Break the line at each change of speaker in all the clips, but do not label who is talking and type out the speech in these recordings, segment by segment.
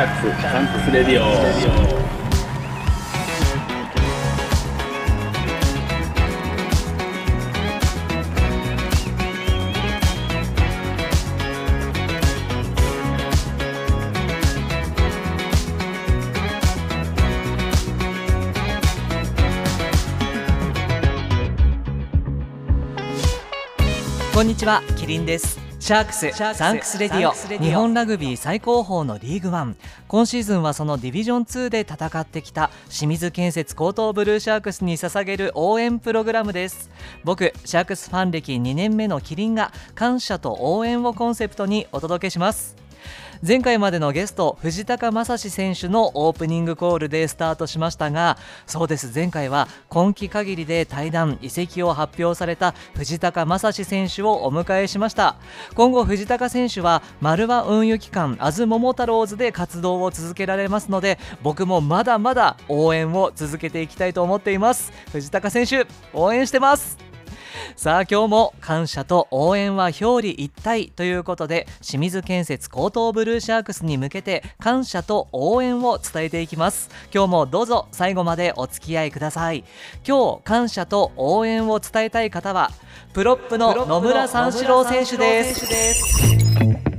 ャークスサンクスレディオ。
こんにちはキリンです。シャークスサンクスレディオ日本ラグビー最高峰のリーグワン。今シーズンはそのディビジョン2で戦ってきた清水建設江東ブルーシャークスに捧げる応援プログラムです。僕シャークスファン歴2年目のキリンが感謝と応援をコンセプトにお届けします前回までのゲスト藤高正史選手のオープニングコールでスタートしましたがそうです前回は今季限りで退団移籍を発表された藤高正史選手をお迎えしました。今後藤高選手は丸和運輸機関アズ桃太郎ズで活動を続けられますので僕もまだまだ応援を続けていきたいと思っています。藤高選手応援してます。さあ今日も感謝と応援は表裏一体ということで清水建設高等ブルーシャークスに向けて感謝と応援を伝えていきます。今日もどうぞ最後までお付き合いください。今日感謝と応援を伝えたい方はプロップの野村三四郎選手です。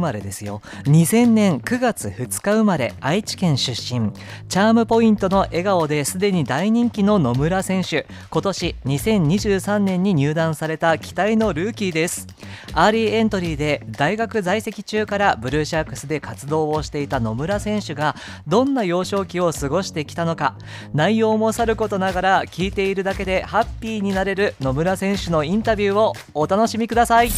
まれですよ。2000年9月2日生まれ愛知県出身。チャームポイントの笑顔ですでに大人気の野村選手。今年2023年に入団された期待のルーキーです。アーリーエントリーで大学在籍中からブルーシャークスで活動をしていた野村選手がどんな幼少期を過ごしてきたのか内容もさることながら聞いているだけでハッピーになれる野村選手のインタビューをお楽しみください。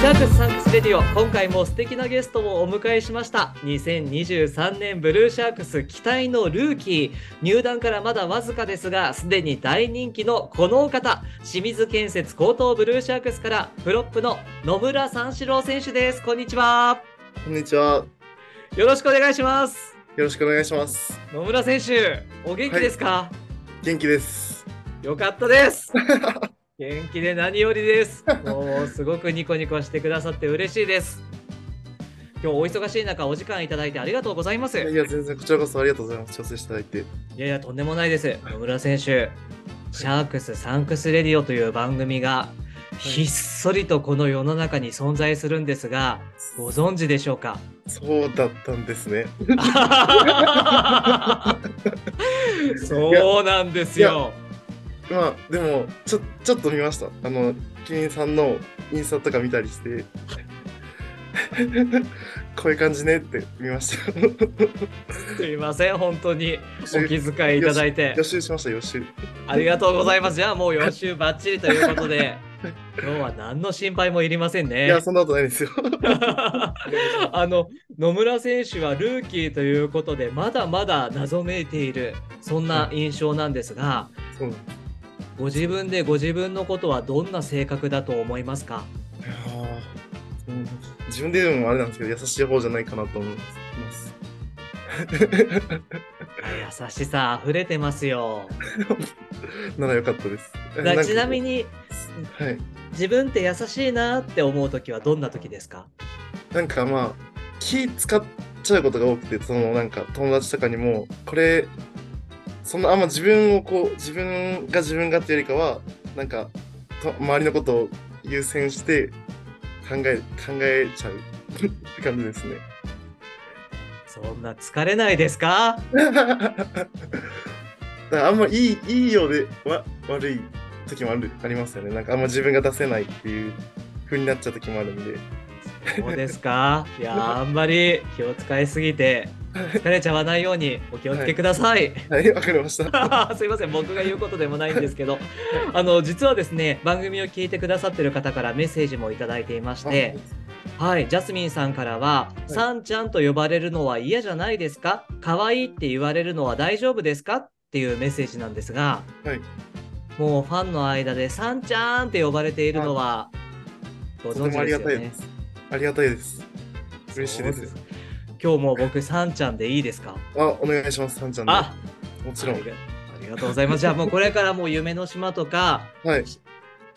シャークスサンクスレディオ今回も素敵なゲストをお迎えしました。2023年ブルーシャークス期待のルーキー。入団からまだわずかですがすでに大人気のこのお方。清水建設高等ブルーシャークスからプロップの野村三四郎選手です。こんにちは。
こんにちは。
よろしくお願いします。
よろしくお願いします。
野村選手お元気ですか、は
い、元気です。
よかったです 元気で何よりです。もうすごくニコニコしてくださって嬉しいです。今日お忙しい中お時間いただいてありがとうございます。い
や全然こちらこそありがとうございます。調整していただいて。い
やいやとんでもないです。野村選手、シャークスサンクスレディオという番組がひっそりとこの世の中に存在するんですが、ご存知でしょうか？
そうだったんですね。
そうなんですよ。
まあでもちょちょっと見ました。あのキリンさんのインスタとか見たりして。こういう感じねって見ました。
すいません本当に。お気遣いいただいて。
予習しました予習。
ありがとうございます。じゃあもう予習ばっちりということで。今日は何の心配もいりませんね。
いやそんなことないですよ。
あの野村選手はルーキーということでまだまだ謎めいているそんな印象なんですが、
そう
ご自分でご自分のことはどんな性格だと思いますか？
自分で言うのもあれなんですけど優しい方じゃないかなと思います。
優しさ溢れてますよ。
ならよかったです。
ちなみに、
はい、
自分って優しいなって思う時はどんな時ですか？
なんかまあ気使っちゃうことが多くてそのなんか友達とかにもこれそんなあんま自分をこう自分が自分がっていうよりかはなんか周りのことを優先して考え考えちゃう って感じですね。
そんな疲れないですか？
かあんまいいいいようでわ悪い時もあるありますよね。なんかあんま自分が出せないっていう風になっちゃう時もあるんで。
そうですか？いやあんまり気を使いすぎて疲れちゃわないようにお気をつけください。
はい、わ、はい、かりました。
すいません、僕が言うことでもないんですけど、あの実はですね、番組を聞いてくださってる方からメッセージも頂いていまして、はい、ジャスミンさんからは、はい、さんちゃんと呼ばれるのは嫌じゃないですか？可愛いって言われるのは大丈夫ですか？っていうメッセージなんですが、
はい、
もうファンの間でさんちゃんって呼ばれているのは、ご存知ですよね。
ありがたいです。嬉しいです。
今日も僕さんちゃんでいいですか？
あ、お願いします、さんちゃんで。
あ
もちろん
あ。りがありがとうございますじゃあもうこれからもう夢の島とか
はい。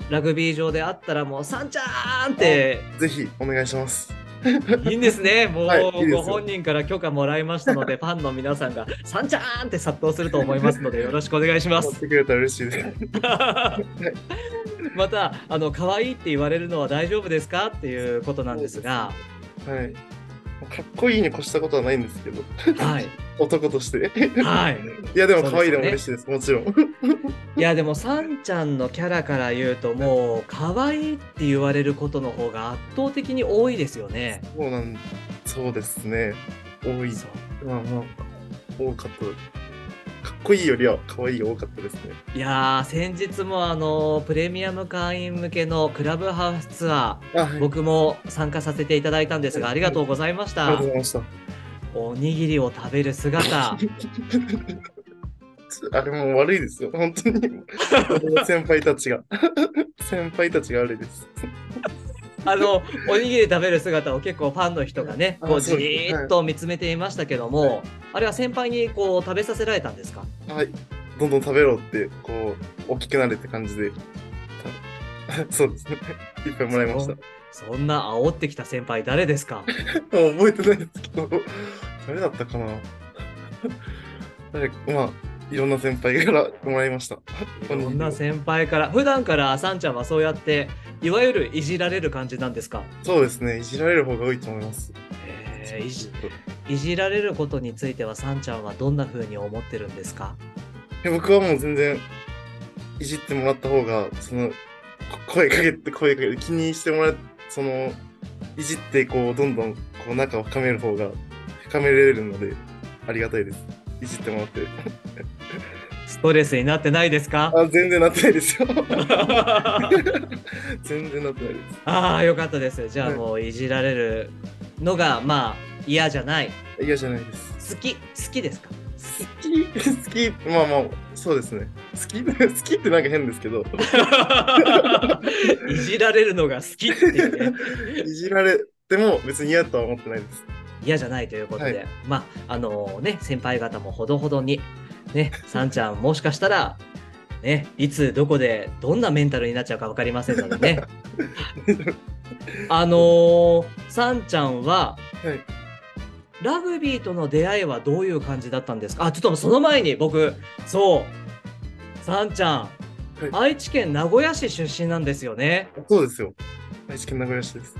ラグビー場であったらもうさんちゃんって
ぜひお願いします。
いいんですね。もう、
はいいいですよ
ご本人から許可もらいましたので、ファンの皆さんが、さんちゃーんって殺到すると思いますので、よろしくお願いします。
持ってくれたら嬉しいです。
また、あの、可愛いって言われるのは大丈夫ですか？っていうことなんですが、
はい。かっこいいに越したことはないんですけど、
はい。
男として。
はい。
いや、でも可愛いでも嬉しいです、もちろん。
いや、でも、さんちゃんのキャラから言うと、もう、可愛いって言われることの方が圧倒的に多いですよね。
そうなん、そうですね。多い。
そう
まあまあ、多かった。こいいよりは可愛いが多かったですね。
いやー、先日も、あの、プレミアム会員向けのクラブハウスツアー、
あ、はい。
僕も参加させていただいたんですが、ありがとうございました
ありがとう。ございました。
おにぎりを食べる姿、
あれも悪いですよ、本当に。先輩たちが。先輩たちが悪いです。
あの、おにぎり食べる姿を結構ファンの人がね、
あ
こうじーっと見つめていましたけども、あれは先輩にこう食べさせられたんですか？
はい。どんどん食べろって、こう、大きくなれって感じで。た そうですね。いっぱいもらいました。
そんな煽ってきた先輩誰ですか？
覚えてないですけど、誰だったかな？誰まあ、いろんな先輩からもらいました。
こんな先輩から、普段からさんちゃんはそうやって、いわゆるいじられる感じなんですか？
そうですね。いじられる方が多いと思います。
えーいじいじられることについてはさんちゃんはどんな風に思ってるんですか？
僕はもう全然、いじってもらった方が、その、こ声かけて、声かけて、気にしてもらう、その、いじって、こう、どんどん、こう、仲を深める方が、深められるので、ありがたいです。いじってもらって。
ストレスになってないですか？
あ、全然なってないですよ。全然なってないです。
ああよかったです。じゃあ
はい。
もういじられるのがまあ嫌じゃない？
嫌じゃないです。
好き？好きですか？
好き、好き、まあまあ、そうですね。好き、好きってなんか変ですけど、
いじられるのが好きっていうね。
いじられても別に嫌とは思ってないです。
嫌じゃないということで、
はい。
まああのね先輩方もほどほどにねさんちゃんもしかしたらねいつどこでどんなメンタルになっちゃうか分かりませんのでね あのー、さんちゃんは
はい。
ラグビーとの出会いはどういう感じだったんですか？あ、ちょっとその前に僕、そう、さんちゃん、愛知県名古屋市出身なんですよね。
そうですよ。愛知県名古屋市です。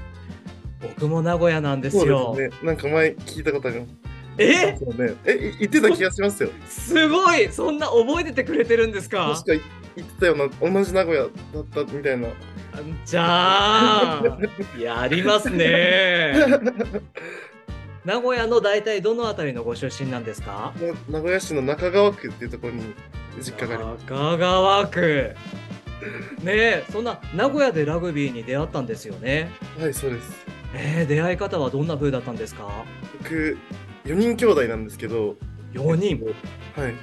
僕も名古屋なんです
そう
よ。
ですね。なんか前聞いたことあります。
え？
そうね。え、い言ってた気がしますよ。
すごいそんな覚えててくれてるんですか？
確か言ってたような、同じ名古屋だったみたいな。
じゃあ、やりますね。名古屋の大体どのあたりのご出身なんですか？
名古屋市の中川区っていうところに実家があります。
中川区。ねえ、そんな名古屋でラグビーに出会ったんですよね。
はい、そうです。
えー、出会い方はどんな風だったんですか？
僕、4人兄弟なんですけど、
4人
はい、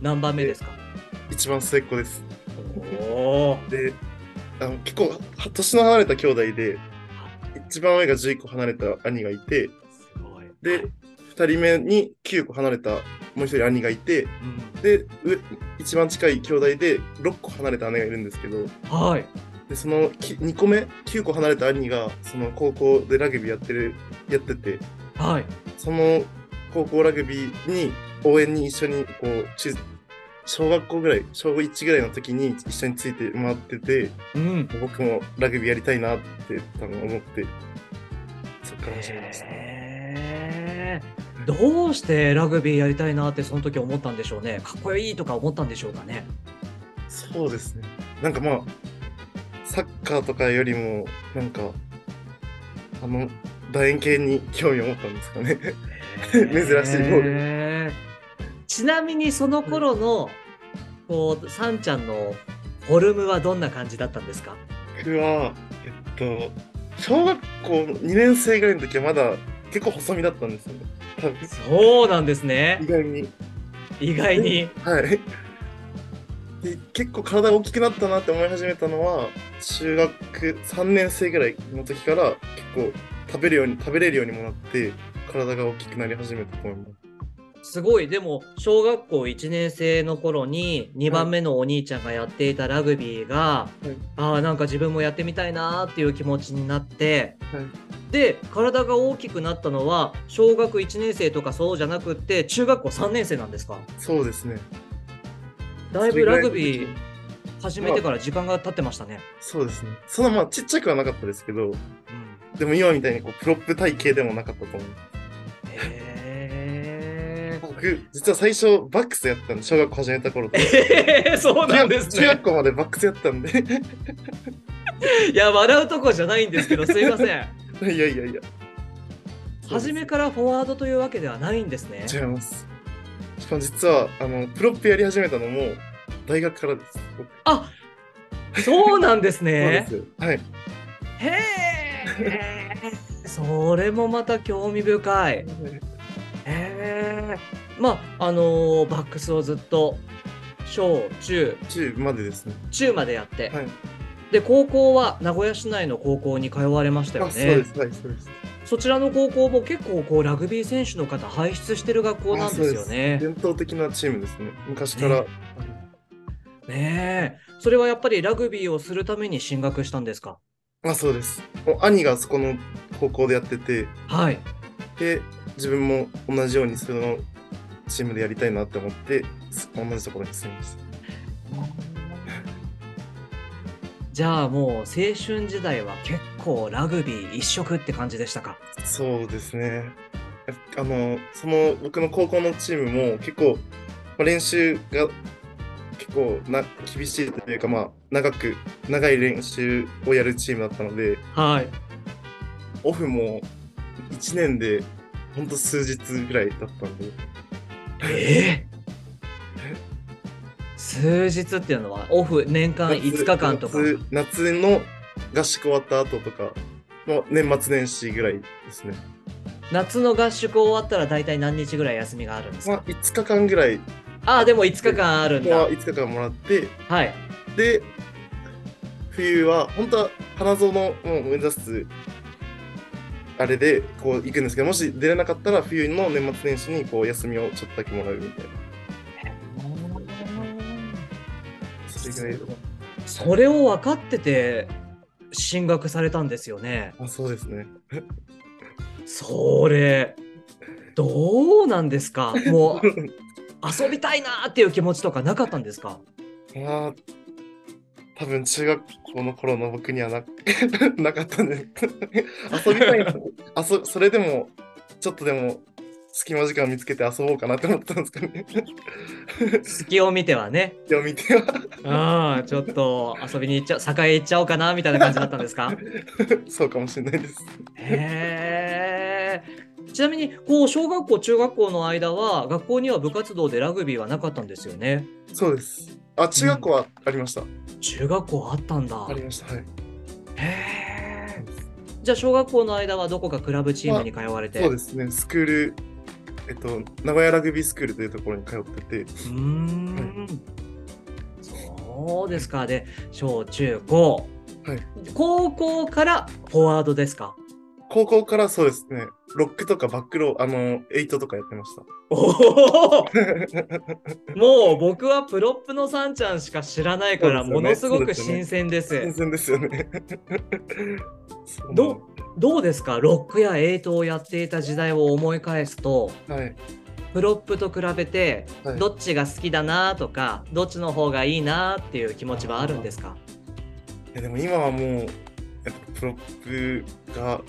何番目ですか？
一番末っ子です。
おお
で、あの結構、は年の離れた兄弟で、一番上が11個離れた兄がいて、
すごい。
で、2人目に9個離れたもう一人兄がいて、
うん。
で、上一番近い兄弟で6個離れた姉がいるんですけど、
はい。
でその2個目、9個離れた兄が、その高校でラグビーやってる、やってて、
はい。
その高校ラグビーに応援に一緒にこう中小学校ぐらい小1ぐらいの時に一緒についてもらってて
うん。
僕もラグビーやりたいなって多分思ってそっから始めました、
へー。どうしてラグビーやりたいなってその時思ったんでしょうね。かっこいいとか思ったんでしょうかね。
そうですね。なんかまあサッカーとかよりもなんかあの楕円形に興味を持ったんですかね珍しいゴー。ル
ちなみにその頃のこうさんちゃんのフォルムはどんな感じだったんですか？
僕はえっと小学校2年生ぐらいの時はまだ結構細身だったんですよね。
そうなんですね。
意外に。
意外に。
はい。で結構体が大きくなったなって思い始めたのは中学3年生ぐらいの時から結構食べるように食べれるようにもなって体が大きくなり始めたと思います。
すごいでも小学校1年生の頃に2番目のお兄ちゃんがやっていたラグビーが、
はい
ああなんか自分もやってみたいなーっていう気持ちになって
はい
で体が大きくなったのは小学1年生とかそうじゃなくって中学校3年生なんですか？
そうですね。
だいぶラグビー始めてから時間が経ってましたね。
そうですね。そんなまあちっちゃくはなかったですけど、
うん
でも今みたいにこうプロップ体型でもなかったと思う。実は最初バックスやってたんで、小学校始めた頃って。
えー、そうなんです
中学
ね。
校までバックスやってたんで。
いや笑うとこじゃないんですけどすいません。
いやいやいや。
初めからフォワードというわけではないんですね。
違います。しかも実は、あの、プロップやり始めたのも大学からです。僕
あそうなんです
そう
ね
で。すよ。はい。
へえ。それもまた興味深い。へえ。まああのーバックスをずっと小中
中までですね。
中までやって、
はい。
で高校は名古屋市内の高校に通われましたよ
あ、そう
ね
で。す。はい、そうです。
そちらの高校も結構こうラグビー選手の方輩出してる学校なんですよね。
伝統的なチームですね。昔から。
ねねえ。それはやっぱりラグビーをするために進学したんですか？
あ、そうです。兄がそこの高校でやってて、
はい。
で、自分も同じようにそのチームでやりたいなって思って、同じところに住みました。
じゃあもう青春時代は結構ラグビー一色って感じでしたか？
そうですね。あの、その僕の高校のチームも結構、まあ、練習が結構な厳しいというか、まあ、長く、長い練習をやるチームだったので、
はい。
オフも1年でほんと数日ぐらいだったんで、
ええ？数日っていうのはオフ年間5日間とか？
夏夏の合宿終わった後とか？の年末年始ぐらいですね。
夏の合宿終わったら大体何日ぐらい休みがあるんですか？
まあ、5日間ぐらい
ああ、でも5日間あるんだ。
は5日間もらって、
はい。
で、冬は本当は花園を目指すあれでこう行くんですけど、もし出れなかったら冬の年末年始にこう休みをちょっとだけもらうみたいな。それ
それを分かってて進学されたんですよね。
あ、そうですね。
それ、どうなんですか？もう遊びたいなーっていう気持ちとかなかったんですか？
ま あ、多分中学校の頃の僕にはな なかったね。遊びたいな。あそそれでも、ちょっとでも隙間時間見つけて遊ぼうかなって思ったんですかね。
隙を見てはね。
読みては。
うん、ちょっと遊びに行っちゃう、栄行っちゃおうかなみたいな感じだったんですか？
そうかもしれないです。
へえ。ちなみに、こう、小学校、中学校の間は、学校には部活動でラグビーはなかったんですよね？
そうです。あ、中学校はありました。
中学校あったんだ。
ありました。はい。
へえ。じゃあ、小学校の間はどこかクラブチームに通われて？
そうですね。スクール、えっと、名古屋ラグビースクールというところに通ってて、
うーん。そうですか。で、小中高。
はい
高校からフォワードですか？
高校からそうですね、ロックとかバックロー、あの、エイトとかやってました。
おお。もう僕はプロップのさんちゃんしか知らないから、ものすごく新鮮です。
新鮮ですよね。
どどうですか？ロックやエイトをやっていた時代を思い返すと
はい。
プロップと比べて
はい
どっちが好きだなとかどっちの方がいいなっていう気持ちはあるんですか？
いやでも今はもう、プロップが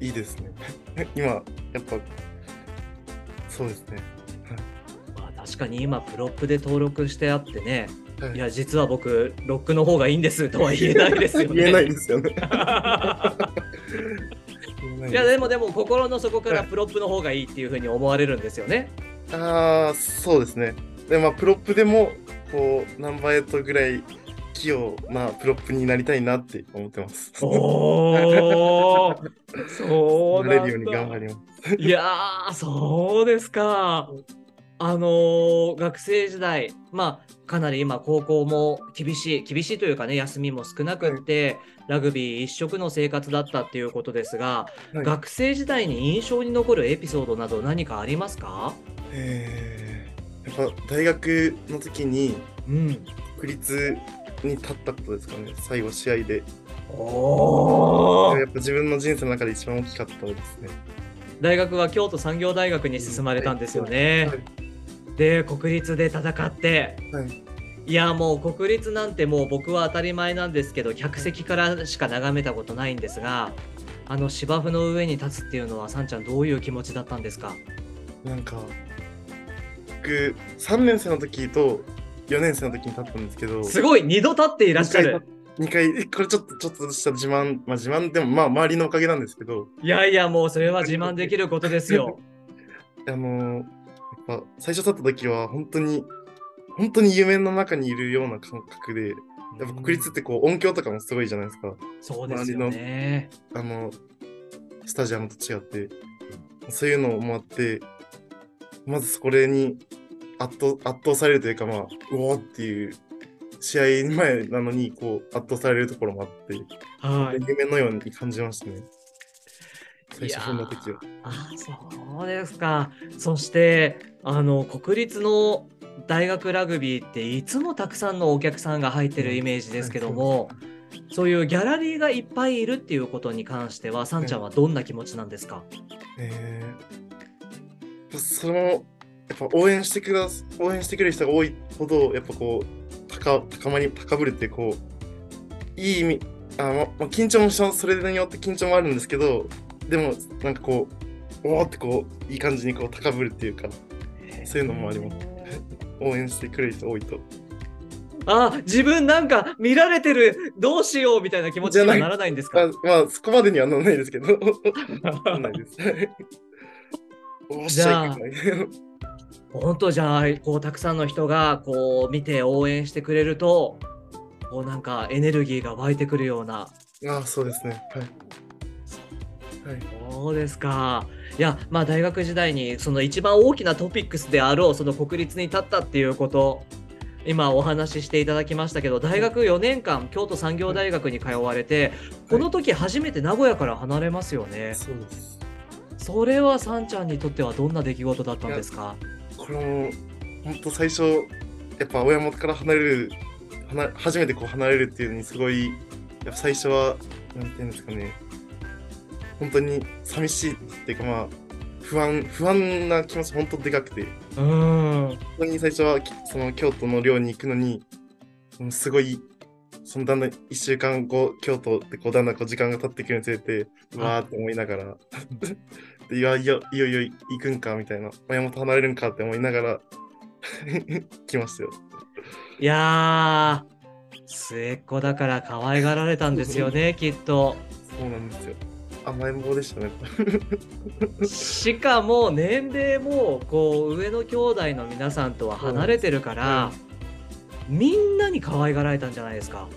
いいですね。今、やっぱ、そうですね。
まあ確かに今プロップで登録してあってね
はい
いや実は僕ロックの方がいいんですとは言えないですよね。
言えないですよね。
いやでもでも心の底からプロップの方がいいっていうふうに思われるんですよね。
ああ、そうですね。で、まあ、プロップでも、こう、ナンバーエイトぐらい器用なプロップになりたいなって思ってます。
おお、そう
なれるように頑張ります。
いやー、そうですか。あのー学生時代、まあ、かなり今、高校も厳しい、厳しいというかね、休みも少なくって、ラグビー一色の生活だったっていうことですが、
はい
学生時代に印象に残るエピソードなど何かありますか？
えー、やっぱ大学の時に
うん。
国立に立ったことですかね、最後試合で。
お
やっぱ自分の人生の中で一番大きかったですね。
大学は京都産業大学に進まれたんですよね。
はい
で、国立で戦って、
はい
いやもう国立なんてもう僕は当たり前なんですけど客席からしか眺めたことないんですがあの芝生の上に立つっていうのはさんちゃんどういう気持ちだったんですか？
なんか、僕、3年生の時と4年生の時に立ったんですけど、
すごい2度立っていらっしゃる。
2回、これちょっと、ちょっとした自慢、まあ自慢でも、まあ周りのおかげなんですけど、
いやいやもうそれは自慢できることですよ。
あのーやっぱ最初立った時は本当に、本当に夢の中にいるような感覚で、やっぱ国立ってこう音響とかもすごいじゃないですか。
そうですよね。
あの、スタジアムと違って、そういうのもあって、まずこれに圧倒圧倒されるというか、まあ、うおーっていう、試合前なのにこう圧倒されるところもあって、
はい
夢のように感じましたね。最初
いや
踏んだ時は。
あそうですかそしてあの国立の大学ラグビーっていつもたくさんのお客さんが入ってるイメージですけども、そういうギャラリーがいっぱいいるっていうことに関しては、さんちゃんはどんな気持ちなんですか、
えー、その、やっぱ応援してくだす、応援してくれる人が多いほど、やっぱこう、高高まり、高ぶるって、こう、いい意味、あままあ、緊張もそれによって緊張もあるんですけど、でも、なんかこう、おーってこう、いい感じにこう、高ぶるっていうか、そういうのもあります。応援してくれる人多いと。
あ自分なんか見られてるどうしようみたいな気持ちにはならないんですか？
あまあ、そこまでにはならないですけど、ならないです。おっしゃいけない。
本当じゃあこうたくさんの人がこう見て応援してくれるとこうなんかエネルギーが湧いてくるような
ああ、そうですね。はい。はい。
そうですか。いや、まあ大学時代にその一番大きなトピックスであろうその国立に立ったっていうこと、今お話ししていただきましたけど、大学4年間京都産業大学に通われて、この時初めて名古屋から離れますよね。
そうです。
それはさんちゃんにとってはどんな出来事だったんですか？
これも、本当最初、やっぱ親元から離れる、離初めてこう離れるっていうのにすごい、やっぱ最初は、なんていうんですかね、本当に寂しいっていうかまあ、不安、不安な気持ち本当でかくて、本当に最初はその京都の寮に行くのに、すごい、そのだんだん1週間後、京都ってこうだんだんこう時間が経ってくるにつれて、わーって思いながら、でいやいや、いよいよ行くんかみたいな、親元離れるんかって思いながら 来ましたよ。
いやー、末っ子だから可愛がられたんですよね、きっと。
そうなんですよ。甘えん坊でしたね。
しかも年齢もこう上の兄弟の皆さんとは離れてるから、みんなに可愛がられたんじゃないですか。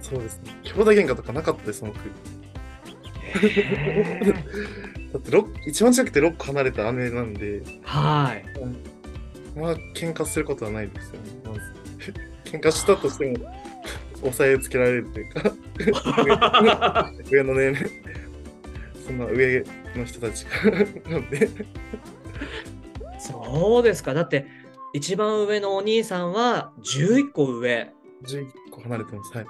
そうですね。兄弟喧嘩とかなかったです、僕。だって六一番近くて6個離れた姉なんで、
はい。
まあ、喧嘩することはないですよね。ま ず喧嘩したとしても、抑えつけられるというか、上の年齢、そんな上の人たちがなんで、
そうですか。だって一番上のお兄さんは11個上。
11個離れてます。はい。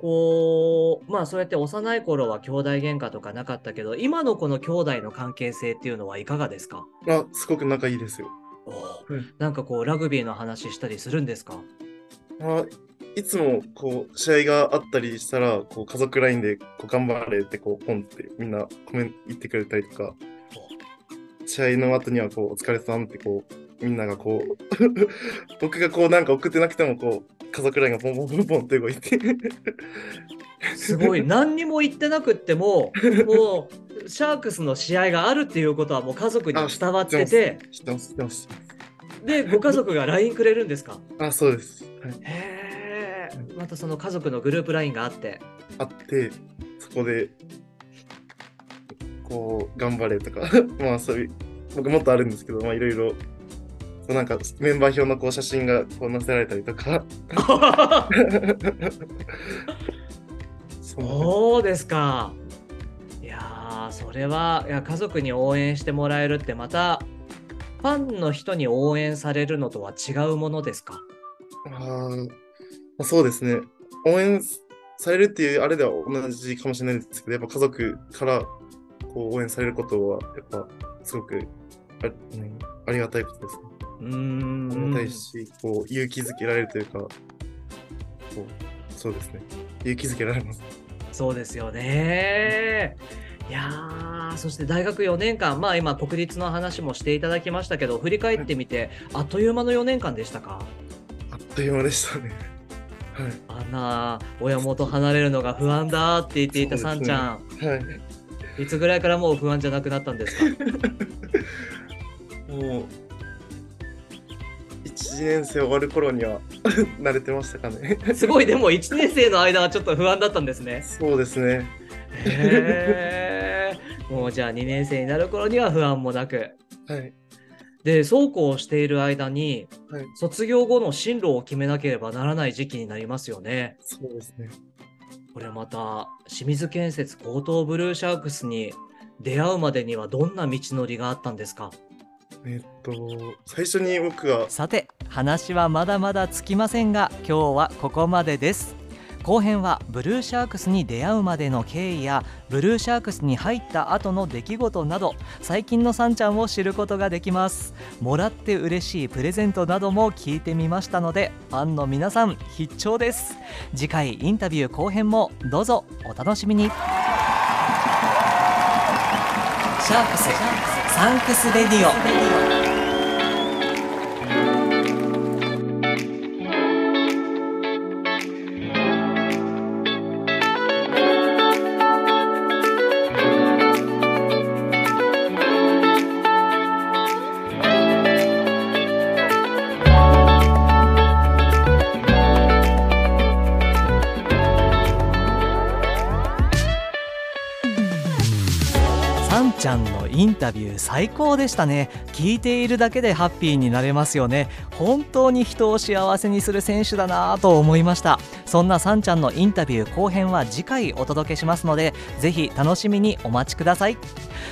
こうまあそうやって幼い頃は兄弟喧嘩とかなかったけど今のこの兄弟の関係性っていうのはいかがですか？
あ、すごく仲いいですよ。うん。
なんかこうラグビーの話したりするんですか？
まあ、いつもこう試合があったりしたら、こう家族ラインでこう頑張れってこうポンってみんなコメント言ってくれたりとか、試合の後にはこうお疲れさんってこうみんながこう 僕がこうなんか送ってなくてもこう家族ラインがポンポンポンポンって動いて。
すごい。何にも言ってなくってももうシャークスの試合があるっていうことはもう家族に伝わってて。
知ってます。知ってます。
でご家族が LINE くれるんですか？
あそうです、はい、
へえまたその家族のグループ LINE があって。
あってそこでこう頑張れとか。まあそういう僕もっとあるんですけど、まあいろいろ、なんかメンバー表のこう写真がこう載せられたりとか、そ
うですか。いやーそれはいや家族に応援してもらえるってまたファンの人に応援されるのとは違うものですか？
あそうですね。応援されるっていうあれでは同じかもしれないですけど、やっぱ家族からこう応援されることは、やっぱすごくありがたいことですね。
うーん。
ありがたいし、こう勇気づけられるというか、こうそうですね。勇気づけられます。
そうですよね。いやそして大学4年間、まあ今、国立の話もしていただきましたけど、振り返ってみて、あっという間の4年間でしたか
あっという間でしたね。はい。
あん。な親元離れるのが不安だって言っていたさん。ちゃん、
はい。
いつぐらいからもう不安じゃなくなったん。ですか
もう、1年生終わる頃には 慣れてましたかね。
すごい、でも1年生の間はちょっと不安だったんですね。
そうですね。
へー もうじゃあ2年生になる頃には不安もなく。
はい。
で、そうこうしている間に、
はい。
卒業後の進路を決めなければならない時期になりますよね。
そうですね。
これまた清水建設高等ブルーシャークスに出会うまでにはどんな道のりがあったんですか？
えっと、最初に僕が、
さて話はまだまだつきませんが今日はここまでです。後編はブルーシャークスに出会うまでの経緯やブルーシャークスに入った後の出来事など最近のさんちゃんを知ることができます。もらって嬉しいプレゼントなども聞いてみましたのでファンの皆さん必聴です。次回インタビュー後編もどうぞお楽しみに。シャークスサンクスレディオ。さんちゃんのインタビュー最高でしたね。聞いているだけでハッピーになれますよね。本当に人を幸せにする選手だなぁと思いました。そんなさんちゃんのインタビュー後編は次回お届けしますのでぜひ楽しみにお待ちください。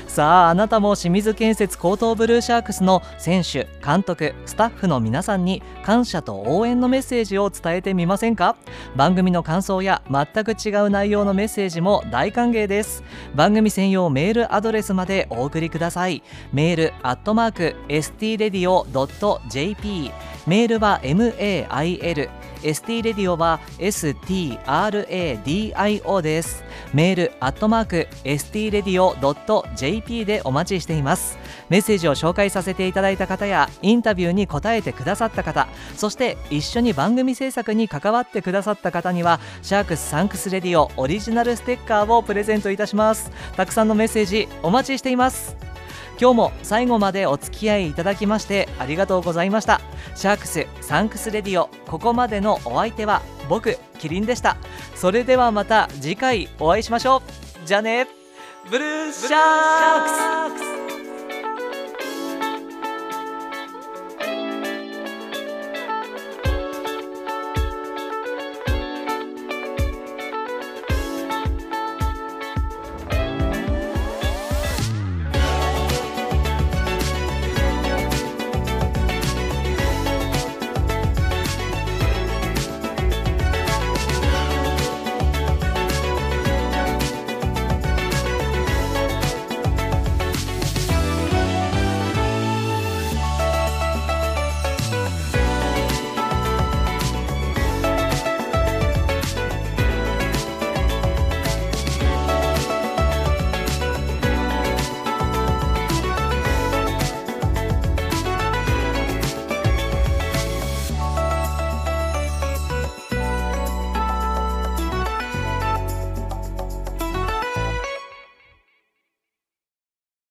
さああなたも清水建設高等ブルーシャークスの選手監督スタッフの皆さんに感謝と応援のメッセージを伝えてみませんか？番組の感想や全く違う内容のメッセージも大歓迎です。番組専用メールアドレスまでお送りください。メールアットマーク stradio.jp メールは mail ST レディオは STRADIO です。メールアットマーク ST レディオ .jp でお待ちしています。メッセージを紹介させていただいた方やインタビューに答えてくださった方そして一緒に番組制作に関わってくださった方にはシャークスサンクスレディオオリジナルステッカーをプレゼントいたします。たくさんのメッセージお待ちしています。今日も最後までお付き合いいただきましてありがとうございました。シャークスサンクスレディオここまでのお相手は僕キリンでした。それではまた次回お会いしましょう。じゃあね。ブルーシャークス。